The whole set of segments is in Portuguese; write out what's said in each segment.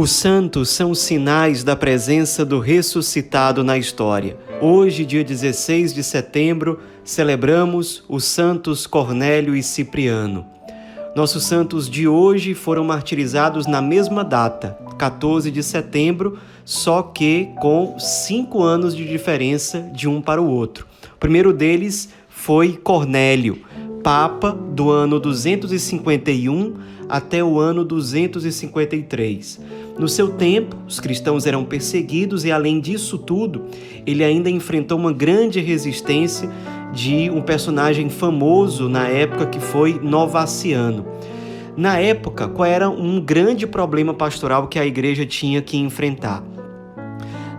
Os santos são sinais da presença do ressuscitado na história. Hoje, dia 16 de setembro, celebramos os santos Cornélio e Cipriano. Nossos santos de hoje foram martirizados na mesma data, 14 de setembro, só que com cinco anos de diferença de um para o outro. O primeiro deles foi Cornélio, Papa do ano 251 até o ano 253. No seu tempo, os cristãos eram perseguidos e, além disso tudo, ele ainda enfrentou uma grande resistência de um personagem famoso na época que foi Novaciano. Na época, qual era um grande problema pastoral que a igreja tinha que enfrentar?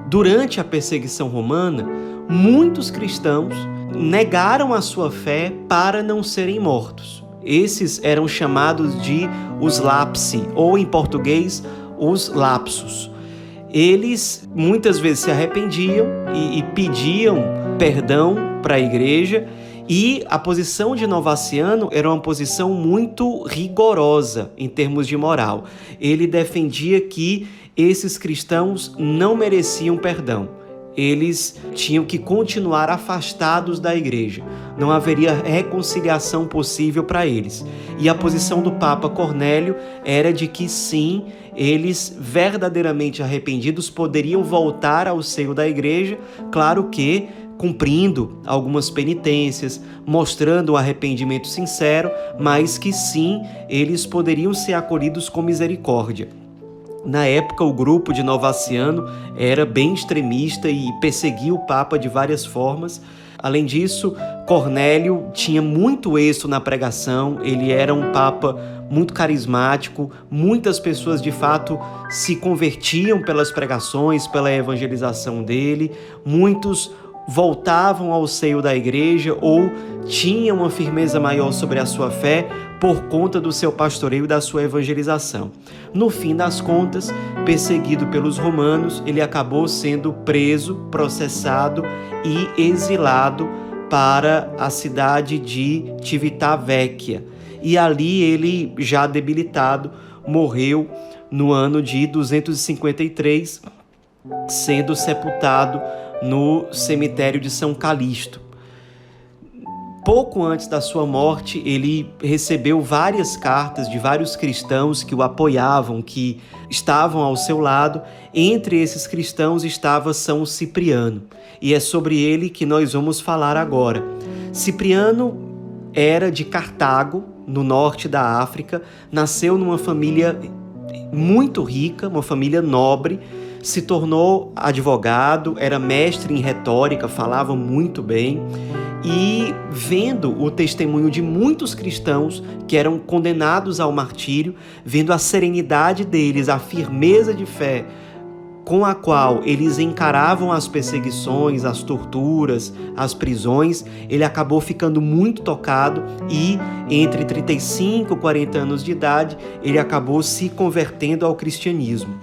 Durante a perseguição romana, muitos cristãos negaram a sua fé para não serem mortos. Esses eram chamados de os lapsi, ou em português, os lapsos. Eles muitas vezes se arrependiam e, e pediam perdão para a igreja, e a posição de Novaciano era uma posição muito rigorosa em termos de moral. Ele defendia que esses cristãos não mereciam perdão eles tinham que continuar afastados da igreja. Não haveria reconciliação possível para eles. E a posição do Papa Cornélio era de que sim, eles verdadeiramente arrependidos poderiam voltar ao seio da igreja, claro que cumprindo algumas penitências, mostrando o arrependimento sincero, mas que sim, eles poderiam ser acolhidos com misericórdia. Na época, o grupo de Novaciano era bem extremista e perseguia o Papa de várias formas. Além disso, Cornélio tinha muito êxito na pregação, ele era um Papa muito carismático, muitas pessoas de fato se convertiam pelas pregações, pela evangelização dele, muitos voltavam ao seio da igreja ou tinham uma firmeza maior sobre a sua fé por conta do seu pastoreio e da sua evangelização. No fim das contas, perseguido pelos romanos, ele acabou sendo preso, processado e exilado para a cidade de Civitavecchia. E ali ele, já debilitado, morreu no ano de 253, sendo sepultado no cemitério de São Calixto. Pouco antes da sua morte, ele recebeu várias cartas de vários cristãos que o apoiavam, que estavam ao seu lado. Entre esses cristãos estava São Cipriano, e é sobre ele que nós vamos falar agora. Cipriano era de Cartago, no norte da África, nasceu numa família muito rica, uma família nobre, se tornou advogado, era mestre em retórica, falava muito bem e vendo o testemunho de muitos cristãos que eram condenados ao martírio, vendo a serenidade deles, a firmeza de fé com a qual eles encaravam as perseguições, as torturas, as prisões, ele acabou ficando muito tocado e, entre 35 e 40 anos de idade, ele acabou se convertendo ao cristianismo.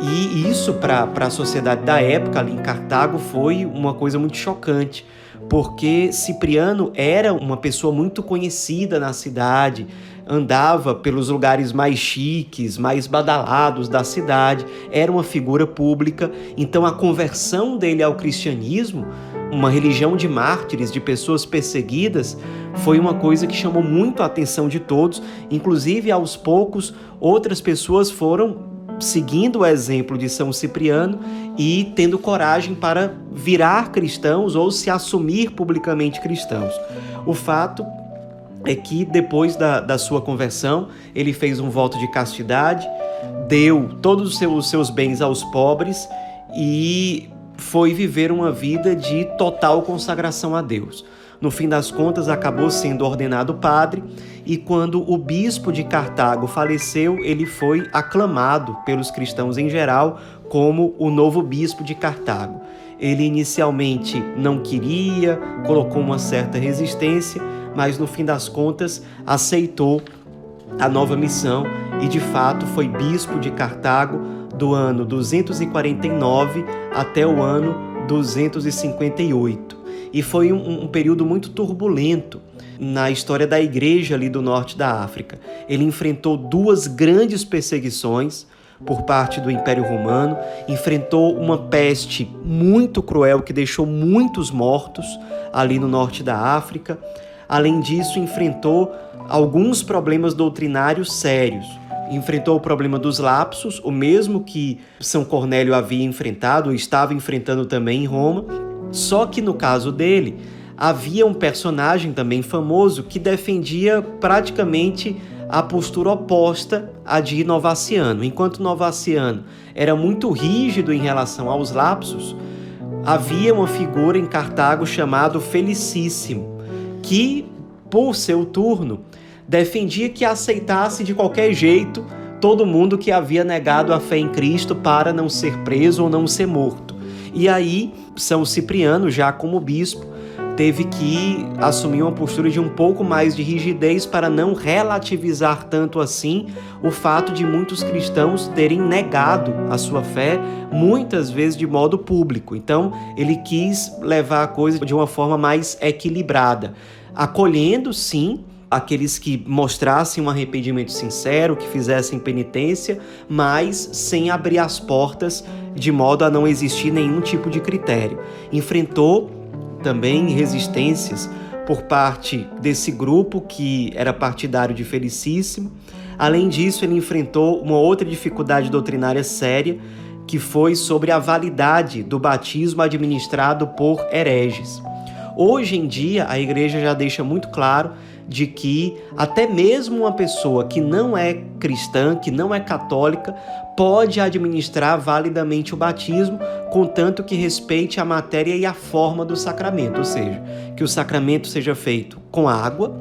E isso, para a sociedade da época ali em Cartago, foi uma coisa muito chocante, porque Cipriano era uma pessoa muito conhecida na cidade, andava pelos lugares mais chiques, mais badalados da cidade, era uma figura pública, então a conversão dele ao cristianismo, uma religião de mártires, de pessoas perseguidas, foi uma coisa que chamou muito a atenção de todos, inclusive aos poucos outras pessoas foram seguindo o exemplo de São Cipriano e tendo coragem para virar cristãos ou se assumir publicamente cristãos. O fato é que depois da, da sua conversão, ele fez um voto de castidade, deu todos os seus, os seus bens aos pobres e foi viver uma vida de total consagração a Deus. No fim das contas, acabou sendo ordenado padre e quando o bispo de Cartago faleceu, ele foi aclamado pelos cristãos em geral como o novo bispo de Cartago. Ele inicialmente não queria, colocou uma certa resistência, mas no fim das contas aceitou a nova missão e de fato foi bispo de Cartago do ano 249 até o ano 258 e foi um, um período muito turbulento na história da igreja ali do norte da África. Ele enfrentou duas grandes perseguições, por parte do Império Romano, enfrentou uma peste muito cruel que deixou muitos mortos ali no norte da África. Além disso, enfrentou alguns problemas doutrinários sérios. Enfrentou o problema dos lapsos, o mesmo que São Cornélio havia enfrentado, estava enfrentando também em Roma. Só que no caso dele, havia um personagem também famoso que defendia praticamente a postura oposta à de Novaciano. Enquanto Novaciano era muito rígido em relação aos lapsos, havia uma figura em Cartago chamado Felicíssimo, que, por seu turno, defendia que aceitasse de qualquer jeito todo mundo que havia negado a fé em Cristo para não ser preso ou não ser morto. E aí, São Cipriano, já como bispo, teve que assumir uma postura de um pouco mais de rigidez para não relativizar tanto assim o fato de muitos cristãos terem negado a sua fé, muitas vezes de modo público. Então, ele quis levar a coisa de uma forma mais equilibrada, acolhendo sim aqueles que mostrassem um arrependimento sincero, que fizessem penitência, mas sem abrir as portas de modo a não existir nenhum tipo de critério. Enfrentou também resistências por parte desse grupo que era partidário de Felicíssimo. Além disso, ele enfrentou uma outra dificuldade doutrinária séria, que foi sobre a validade do batismo administrado por hereges. Hoje em dia, a igreja já deixa muito claro de que até mesmo uma pessoa que não é cristã, que não é católica, pode administrar validamente o batismo, contanto que respeite a matéria e a forma do sacramento, ou seja, que o sacramento seja feito com água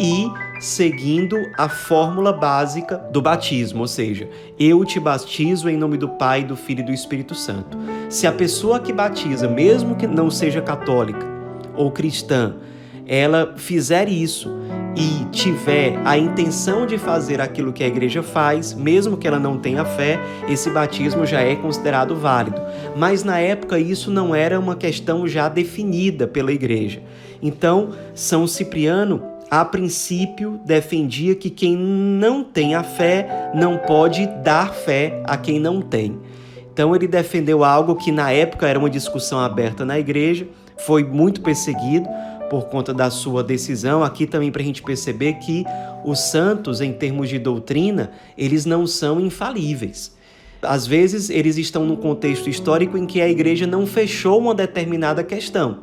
e seguindo a fórmula básica do batismo, ou seja, eu te batizo em nome do Pai, do Filho e do Espírito Santo. Se a pessoa que batiza, mesmo que não seja católica ou cristã, ela fizer isso e tiver a intenção de fazer aquilo que a igreja faz, mesmo que ela não tenha fé, esse batismo já é considerado válido. Mas na época isso não era uma questão já definida pela igreja. Então, São Cipriano, a princípio, defendia que quem não tem a fé não pode dar fé a quem não tem. Então, ele defendeu algo que na época era uma discussão aberta na igreja, foi muito perseguido por conta da sua decisão, aqui também para a gente perceber que os santos, em termos de doutrina, eles não são infalíveis. Às vezes, eles estão num contexto histórico em que a igreja não fechou uma determinada questão.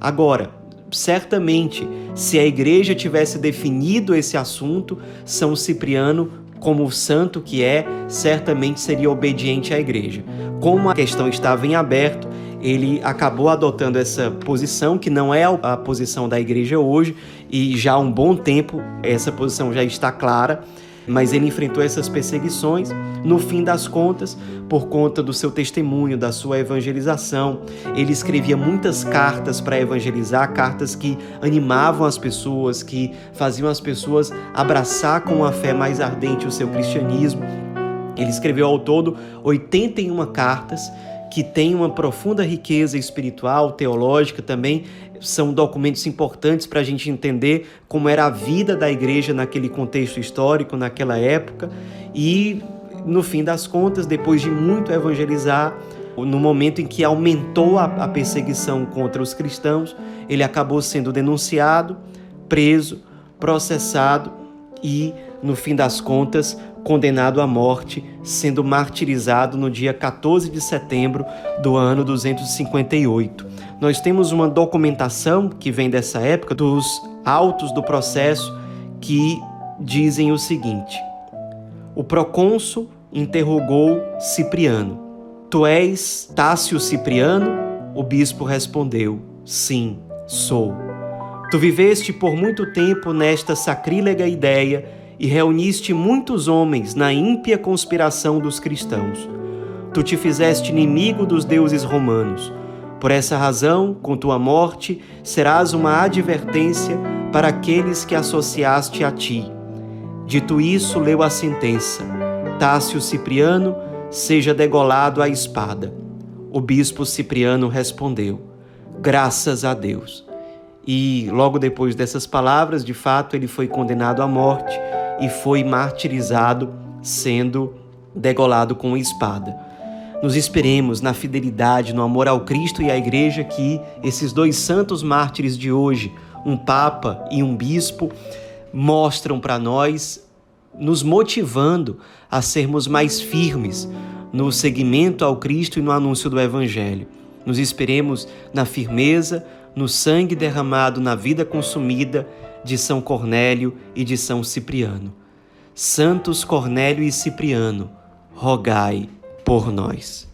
Agora, certamente, se a igreja tivesse definido esse assunto, São Cipriano, como santo que é, certamente seria obediente à igreja. Como a questão estava em aberto, ele acabou adotando essa posição, que não é a posição da igreja hoje, e já há um bom tempo essa posição já está clara, mas ele enfrentou essas perseguições. No fim das contas, por conta do seu testemunho, da sua evangelização, ele escrevia muitas cartas para evangelizar, cartas que animavam as pessoas, que faziam as pessoas abraçar com a fé mais ardente o seu cristianismo. Ele escreveu ao todo 81 cartas que tem uma profunda riqueza espiritual, teológica também. São documentos importantes para a gente entender como era a vida da igreja naquele contexto histórico, naquela época. E, no fim das contas, depois de muito evangelizar, no momento em que aumentou a, perseguição contra os cristãos, ele acabou sendo denunciado, preso, processado e, no fim das contas, condenado à morte, sendo martirizado no dia 14 de setembro do ano 258. Nós temos uma documentação que vem dessa época, dos autos do processo, que dizem o seguinte: O procônsul interrogou Cipriano: Tu és Tácio Cipriano? O bispo respondeu: Sim, sou. Tu viveste por muito tempo nesta sacrílega ideia e reuniste muitos homens na ímpia conspiração dos cristãos. Tu te fizeste inimigo dos deuses romanos. Por essa razão, com tua morte, serás uma advertência para aqueles que associaste a ti. Dito isso, leu a sentença: Tácio Cipriano, seja degolado à espada. O bispo Cipriano respondeu: Graças a Deus. E logo depois dessas palavras, de fato, ele foi condenado à morte e foi martirizado, sendo degolado com espada. Nos esperemos na fidelidade, no amor ao Cristo e à Igreja que esses dois santos mártires de hoje, um Papa e um Bispo, mostram para nós, nos motivando a sermos mais firmes no seguimento ao Cristo e no anúncio do Evangelho. Nos esperemos na firmeza, no sangue derramado na vida consumida de São Cornélio e de São Cipriano. Santos Cornélio e Cipriano, rogai por nós.